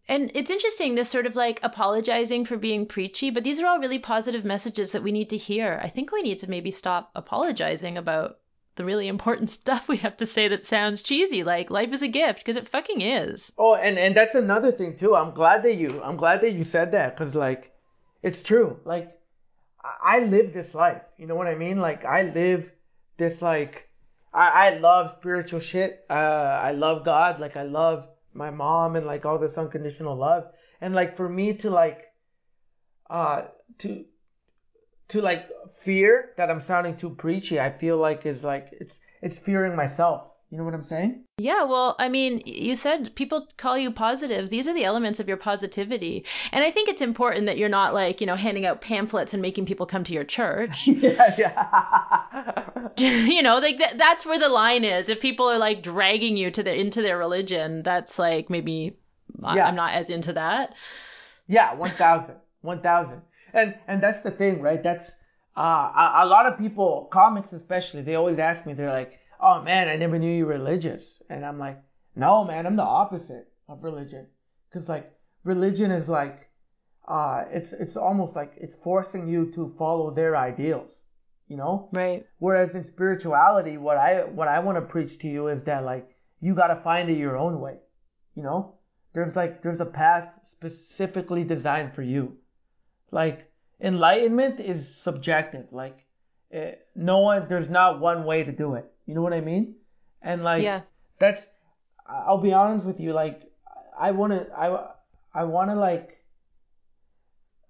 and it's interesting this sort of like apologizing for being preachy, but these are all really positive messages that we need to hear. I think we need to maybe stop apologizing about the really important stuff we have to say that sounds cheesy, like life is a gift, because it fucking is. Oh, and and that's another thing too. I'm glad that you I'm glad that you said that cuz like it's true. Like I live this life. You know what I mean? Like I live this like I I love spiritual shit. Uh I love God. Like I love my mom and like all this unconditional love. And like for me to like uh to to like fear that I'm sounding too preachy, I feel like is like it's it's fearing myself. You know what I'm saying? Yeah, well, I mean, you said people call you positive. These are the elements of your positivity. And I think it's important that you're not like, you know, handing out pamphlets and making people come to your church. yeah, yeah. you know, like that, that's where the line is. If people are like dragging you to the into their religion, that's like maybe Yeah. I'm not as into that. Yeah, 1000. 1000. And and that's the thing, right? That's uh a, a lot of people, comics especially, they always ask me they're like, "Oh man, I never knew you were religious." And I'm like, "No, man, I'm the opposite of religion." Cuz like religion is like uh it's it's almost like it's forcing you to follow their ideals, you know? Right. Whereas in spirituality, what I what I want to preach to you is that like you got to find it your own way. You know, there's like there's a path specifically designed for you. Like enlightenment is subjective. Like eh, no one, there's not one way to do it. You know what I mean? And like Yeah. that's I'll be honest with you. Like I want to I I want to like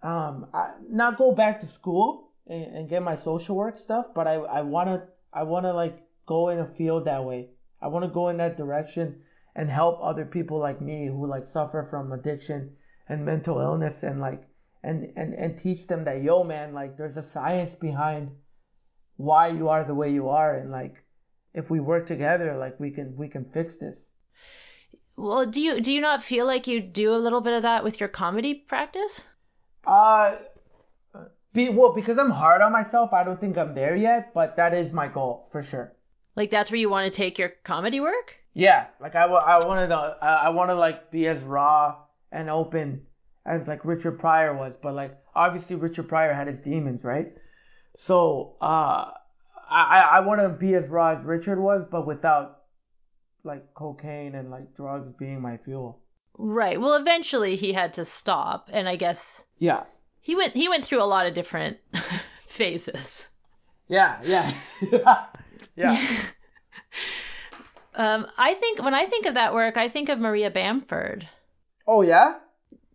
um I, not go back to school and, and get my social work stuff, but I I want to I want to like go in a field that way. I want to go in that direction and help other people like me who like suffer from addiction and mental illness and like and and and teach them that yo man like there's a science behind why you are the way you are and like if we work together like we can we can fix this Well, do you do you not feel like you do a little bit of that with your comedy practice? uh be well because i'm hard on myself i don't think i'm there yet but that is my goal for sure Like that's where you want to take your comedy work? yeah like i, I wanted to i, I want to like be as raw and open as like richard pryor was but like obviously richard pryor had his demons right so uh i i, I want to be as raw as richard was but without like cocaine and like drugs being my fuel Right. Well, eventually he had to stop, and I guess yeah he went he went through a lot of different phases. yeah yeah yeah Um, I think when I think of that work, I think of Maria Bamford. oh yeah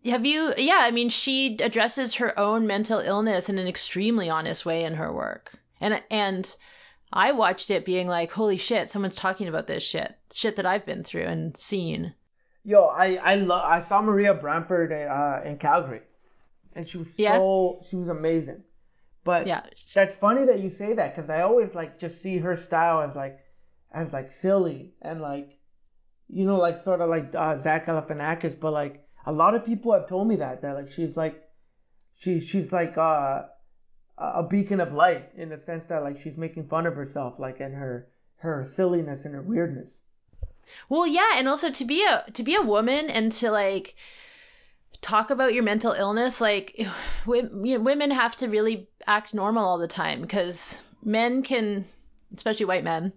Have you? Yeah, I mean, she addresses her own mental illness in an extremely honest way in her work, and and I watched it being like, holy shit, someone's talking about this shit, shit that I've been through and seen. Yo, I I love I saw Maria Bamford uh, in Calgary, and she was Yeah. so she was amazing. But Yeah, that's funny that you say that because I always like just see her style as like as like silly and like you know like sort of like uh, Zach Galifianakis, but like a lot of people have told me that that like she's like she she's like uh, a beacon of light in the sense that like she's making fun of herself like and her her silliness and her weirdness. Well, yeah, and also to be a to be a woman and to like talk about your mental illness, like wo- women have to really act normal all the time because men can, especially white men,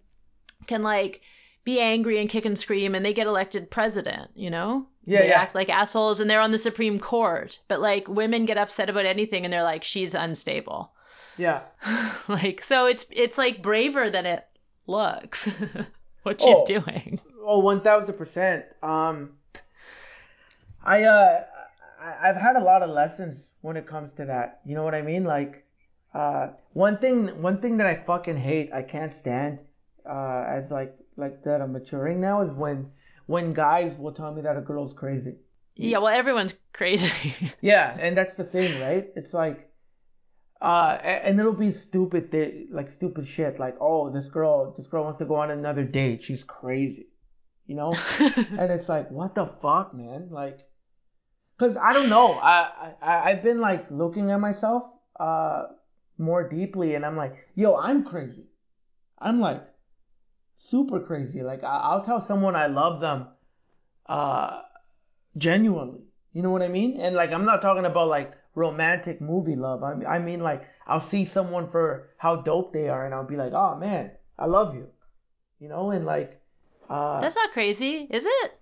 can like be angry and kick and scream and they get elected president, you know? Yeah, they yeah. act like assholes and they're on the Supreme Court. But like women get upset about anything and they're like, she's unstable. Yeah. like so it's it's like braver than it looks what she's Oh. doing. Oh, one thousand percent. Um, I uh, I, I've had a lot of lessons when it comes to that. You know what I mean? Like, uh, one thing, one thing that I fucking hate, I can't stand, uh, as like like that I'm maturing now is when when guys will tell me that a girl's crazy. Yeah, well everyone's crazy. Yeah, and that's the thing, right? It's like, uh, and it'll be stupid, thi- like stupid shit, like, oh, this girl, this girl wants to go on another date. She's crazy, you know? and it's like, what the fuck, man? Like, cause I don't know. I, I I've been like looking at myself, uh, more deeply, and I'm like, yo, I'm crazy. I'm like super crazy. Like, I, I'll tell someone I love them, uh, genuinely. You know what I mean? And like, I'm not talking about like romantic movie love. I mean, I mean like, I'll see someone for how dope they are, and I'll be like, oh man, I love you. You know, and like, uh, That's not crazy, is it?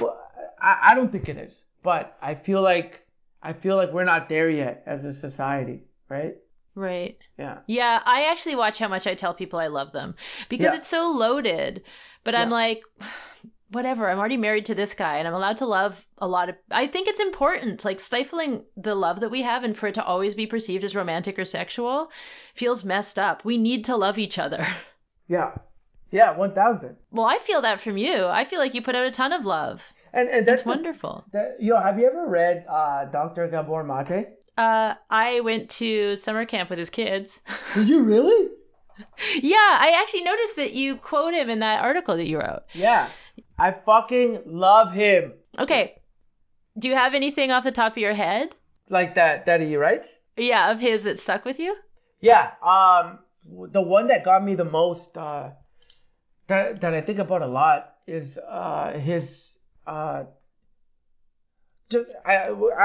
well, I, I don't think it is, but I feel like I feel like we're not there yet as a society, right? Right. Yeah. Yeah, I actually watch how much I tell people I love them because Yeah. it's so loaded. But I'm like, whatever, I'm already married to this guy and I'm allowed to love a lot of. I think it's important. Like, stifling the love that we have and for it to always be perceived as romantic or sexual feels messed up. We need to love each other. Yeah. Yeah, one thousand. Well, I feel that from you. I feel like you put out a ton of love. And and that's That's wonderful. That, yo, have you ever read uh, Dr. Gabor Mate? Uh, I went to summer camp with his kids. Did you really? yeah, I actually noticed that you quote him in that article that you wrote. Yeah. I fucking love him. Okay. Do you have anything off the top of your head? Like that that he writes? Yeah, of his that stuck with you? Yeah. Um the one that got me the most uh that that I think about a lot is uh his uh just I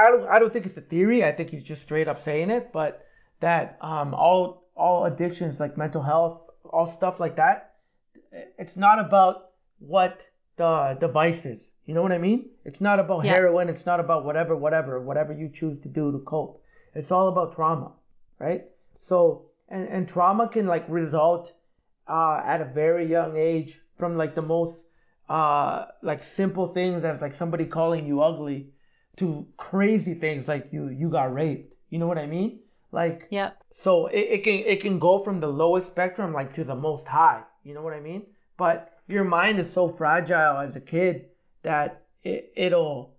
I don't I don't think it's a theory. I think he's just straight up saying it, but that um all all addictions like mental health, all stuff like that, it's not about what the device is. You know what I mean? It's not about Yeah. heroin, it's not about whatever whatever whatever you choose to do to cope. It's all about trauma, right? So and and trauma can like result uh, at a very young age from like the most uh, like simple things as like somebody calling you ugly to crazy things like you you got raped. You know what I mean? Like yeah. so it, it can it can go from the lowest spectrum like to the most high. You know what I mean? But your mind is so fragile as a kid that it, it'll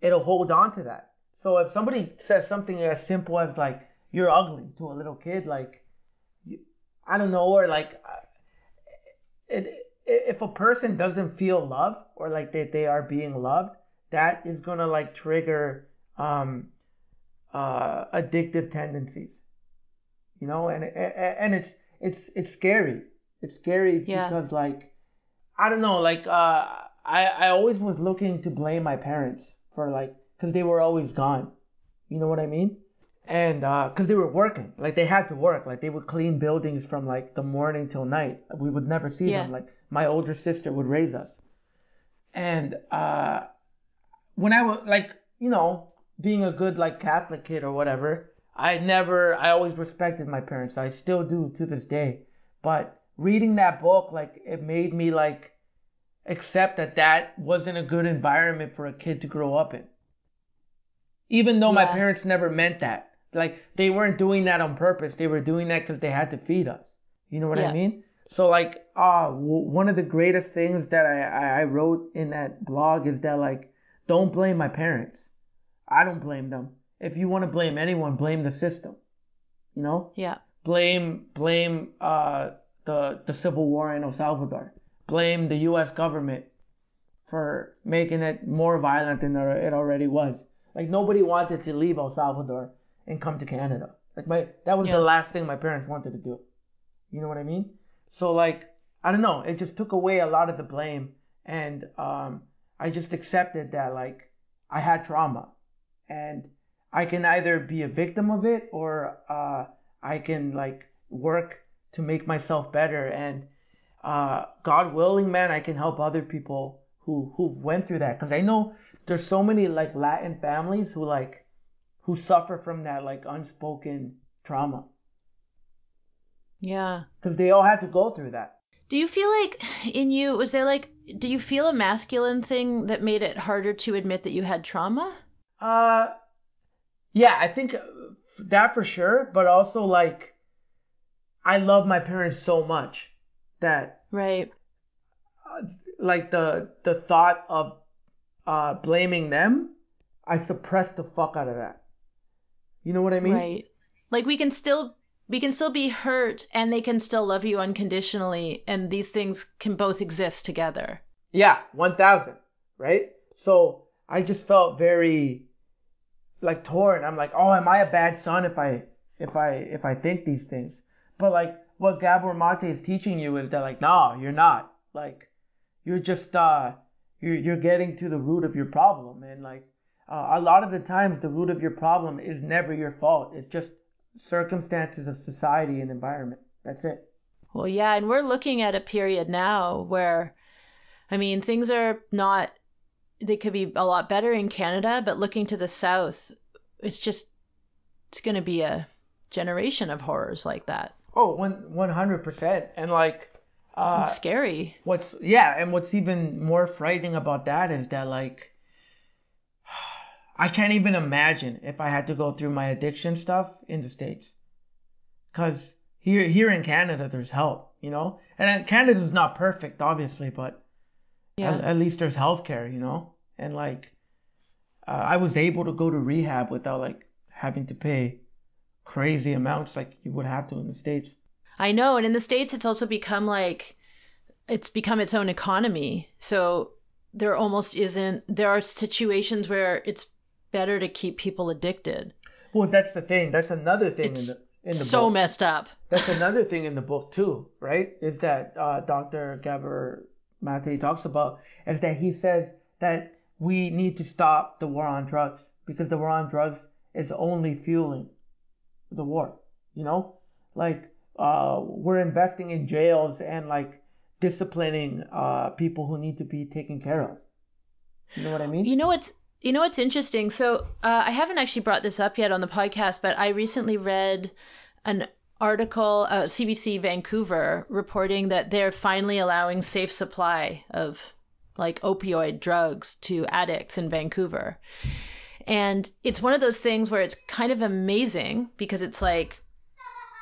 it'll hold on to that. So if somebody says something as simple as like you're ugly to a little kid, like I don't know, or like uh, it, if a person doesn't feel love or like that they are being loved, that is gonna like trigger um, uh, addictive tendencies. You know, and and it's it's it's scary. It's scary Yeah. because like I don't know, like uh, I I always was looking to blame my parents for like because they were always gone. You know what I mean? And because they were working, like they had to work, like they would clean buildings from like the morning till night. We would never see Yeah. them. Like my older sister would raise us, and uh, when I was like, you know, being a good like Catholic kid or whatever, I never, I always respected my parents. I still do to this day. But reading that book, like, it made me like accept that that wasn't a good environment for a kid to grow up in. Even though my parents never meant that. Like, they weren't doing that on purpose. They were doing that because they had to feed us. You know what Yeah. I mean? So, like, uh, w- one of the greatest things that I, I wrote in that blog is that, like, don't blame my parents. I don't blame them. If you want to blame anyone, blame the system. You know? Yeah. blame blame uh, the the civil war in El Salvador. Blame the U.S. government for making it more violent than it already was. Like nobody wanted to leave El Salvador and come to Canada. Like my that was Yeah. the last thing my parents wanted to do. You know what I mean? So like I don't know. It just took away a lot of the blame, and um, I just accepted that like I had trauma, and I can either be a victim of it or uh, I can like work to make myself better. And uh, God willing, man, I can help other people who who went through that because I know there's so many like Latin families who like who suffer from that like unspoken trauma Yeah. because they all had to go through that. Do you feel like in you was there like do you feel a masculine thing that made it harder to admit that you had trauma? Uh, yeah, I think uh, that for sure. But also, like, I love my parents so much that, Right. like, the the thought of uh blaming them, I suppressed the fuck out of that. You know what I mean? Right. Like we can still we can still be hurt and they can still love you unconditionally and these things can both exist together. Yeah, one thousand. Right. So I just felt very like torn. I'm like, oh, am I a bad son if I if I if I think these things? But like what Gabor Mate is teaching you is that like, no, you're not. Like you're just uh you're you're getting to the root of your problem and like uh, a lot of the times the root of your problem is never your fault. It's just circumstances of society and environment. That's it. Well, yeah, and we're looking at a period now where I mean, things are not they could be a lot better in Canada, but looking to the south, it's just it's going to be a generation of horrors like that. Oh, one one hundred percent. And like uh It's scary. what's yeah and what's even more frightening about that is that like i can't even imagine if i had to go through my addiction stuff in the states because here here in canada there's help you know. And Canada's not perfect, obviously, but Yeah. at, at least there's healthcare, you know. And like, uh, I was able to go to rehab without like having to pay crazy amounts like you would have to in the states. I know, and in the states, it's also become like it's become its own economy. So there almost isn't. There are situations where it's better to keep people addicted. Well, that's the thing. That's another thing It's in the in the so book. messed up. That's another thing in the book too, right? Is that uh, Dr. Gabor Mate talks about is that he says that we need to stop the war on drugs because the war on drugs is only fueling the war. You know, like uh, we're investing in jails and like disciplining uh, people who need to be taken care of. You know what I mean? You know what's you know what's interesting? So uh, I haven't actually brought this up yet on the podcast, but I recently read an article, uh, CBC Vancouver, reporting that they're finally allowing safe supply of like opioid drugs to addicts in Vancouver. And it's one of those things where it's kind of amazing because it's like,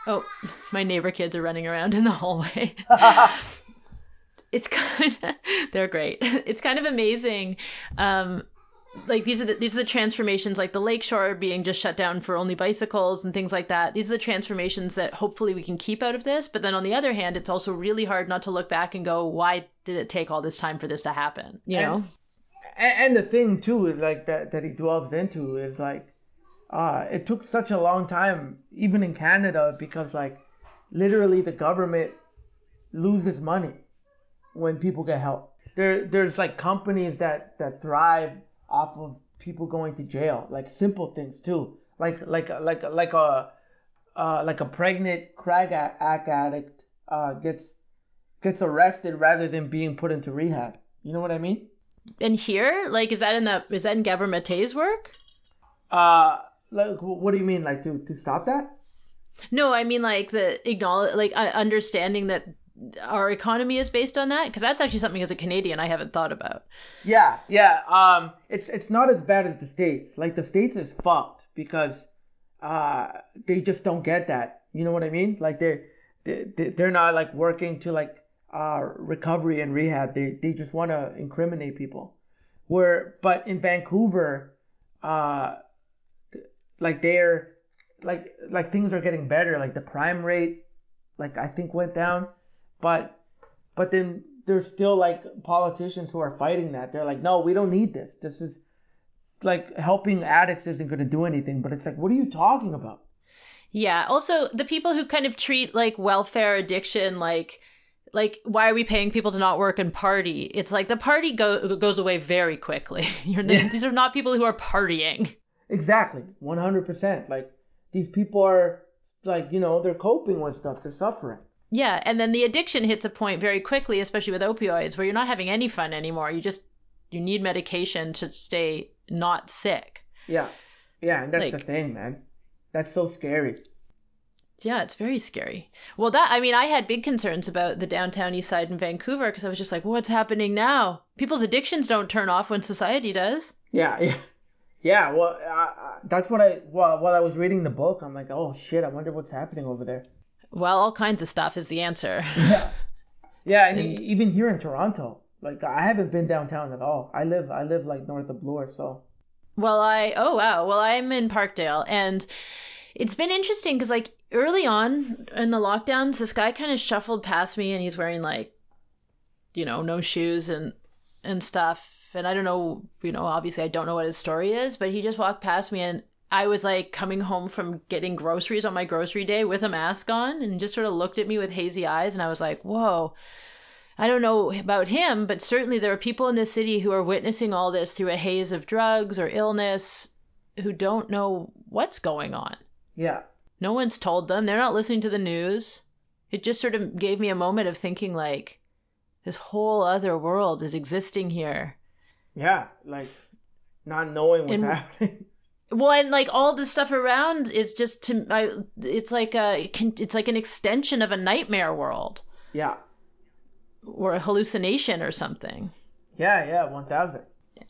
oh, my neighbor kids are running around in the hallway. it's kind of they're great. It's kind of amazing. Um, like these are the, these are the transformations like the lakeshore being just shut down for only bicycles and things like that. These are the transformations that hopefully we can keep out of this. But then on the other hand it's also really hard not to look back and go why did it take all this time for this to happen? You And- know? and, and the thing too is like that that he delves into is like uh it took such a long time even in canada because like literally the government loses money when people get help. There there's like companies that that thrive off of people going to jail like simple things too. Like like like like a uh, like a pregnant crack addict uh, gets gets arrested rather than being put into rehab. You know what i mean? And here? Like is that in the is that in Gabor Mate's work? Uh, like, what do you mean, like to to stop that? no i mean like the acknowledge like uh, understanding that our economy is based on that because that's actually something as a canadian i haven't thought about Yeah, yeah. Um, it's it's not as bad as the states. Like the states is fucked because uh they just don't get that. You know what I mean? Like they're they they're not like working to like uh recovery and rehab. They they just want to incriminate people. Where but in Vancouver, uh, like they're like like things are getting better. Like the crime rate, like I think went down, but but then there's still like politicians who are fighting that. They're like, no, we don't need this. This is like helping addicts isn't going to do anything. But it's like, what are you talking about? Yeah. Also, the people who kind of treat like welfare addiction like like why are we paying people to not work and party? It's like the party go- goes away very quickly. You're, Yeah. These are not people who are partying. Exactly, 100%. Like these people are like, you know, they're coping with stuff. They're suffering. Yeah, and then the addiction hits a point very quickly, especially with opioids, where you're not having any fun anymore. You just you need medication to stay not sick. Yeah, yeah, and that's the thing, man. That's so scary. Yeah, it's very scary. Well, that I mean, I had big concerns about the downtown east side in Vancouver because I was just like, what's happening now? People's addictions don't turn off when society does. Yeah, yeah. Yeah, well, uh, that's what I while while I was reading the book, I'm like, oh shit, I wonder what's happening over there. Well, all kinds of stuff is the answer. Yeah, yeah, and, And- even here in Toronto, like I haven't been downtown at all. I live I live like north of Bloor, so Well, I oh wow. Well, I'm in Parkdale, and it's been interesting because like early on in the lockdowns, this guy kind of shuffled past me, and he's wearing like, you know, no shoes and and stuff. And I don't know, you know, obviously I don't know what his story is, but he just walked past me, and I was like coming home from getting groceries on my grocery day with a mask on, and just sort of looked at me with hazy eyes, and I was like, whoa. I don't know about him, but certainly there are people in this city who are witnessing all this through a haze of drugs or illness who don't know what's going on. yeah, No one's told them. They're not listening to the news. It just sort of gave me a moment of thinking like this whole other world is existing here. yeah, like not knowing what's And- happening. Well, and like all the stuff around is just to I, it's like a it's like an extension of a nightmare world yeah, or a hallucination or something. yeah, yeah, one thousand.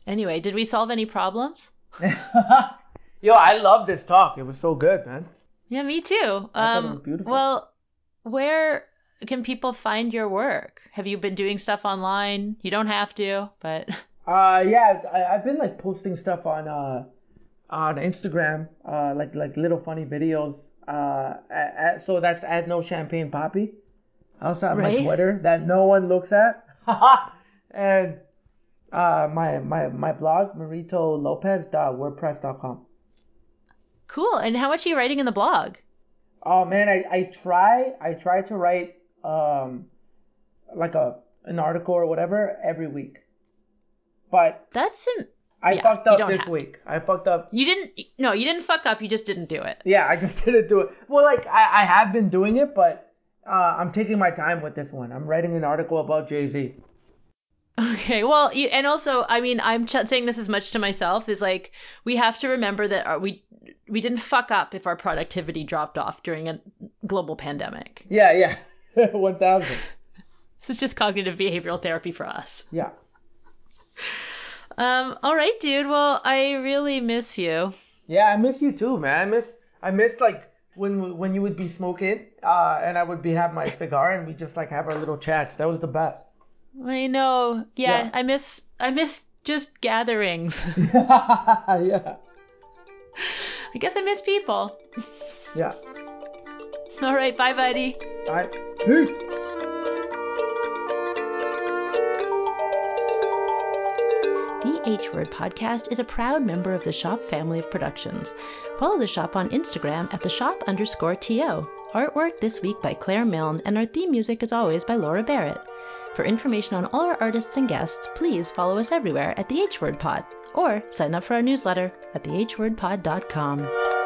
Anyway, did we solve any problems? Yo, I love this talk. It was so good, man. Yeah, me too. I thought it Um, was beautiful. Well, where can people find your work? Have you been doing stuff online? You don't have to, but Uh, yeah, I, I've been like posting stuff on uh on Instagram, uh, like like little funny videos. Uh, at, at, so that's at no champagne poppy. I also have my Twitter that no one looks at, and uh, my my my blog maritolopez.wordpress.com. cool. And how much are you writing in the blog? Oh man, I, I try I try to write um like a an article or whatever every week, but That's I Yeah, fucked up this have- week. I fucked up. you didn't. No, you didn't fuck up. You just didn't do it. Yeah, I just didn't do it. Well, like I, I have been doing it, but uh, I'm taking my time with this one. I'm writing an article about Jay Z. Okay, well, you, and also, I mean, I'm ch- saying this as much to myself is like we have to remember that our, we we didn't fuck up if our productivity dropped off during a global pandemic. Yeah, yeah, one thousand. This is just cognitive behavioral therapy for us. Yeah. Um, all right, dude. Well, I really miss you. Yeah, I miss you too, man. I miss I miss like when when you would be smoking, uh, and I would be have my cigar and we just like have our little chats. That was the best. I know. Yeah, Yeah. I miss I miss just gatherings. yeah. I guess I miss people. Yeah. All right, bye, buddy. All right. Peace. The H Word Podcast is a proud member of the Shop family of productions. Follow the Shop on Instagram at the shop underscore TO. Artwork this week by Claire Milne, and our theme music, as always, by Laura Barrett. For information on all our artists and guests, please follow us everywhere at the H Word Pod or sign up for our newsletter at thehwordpod.com.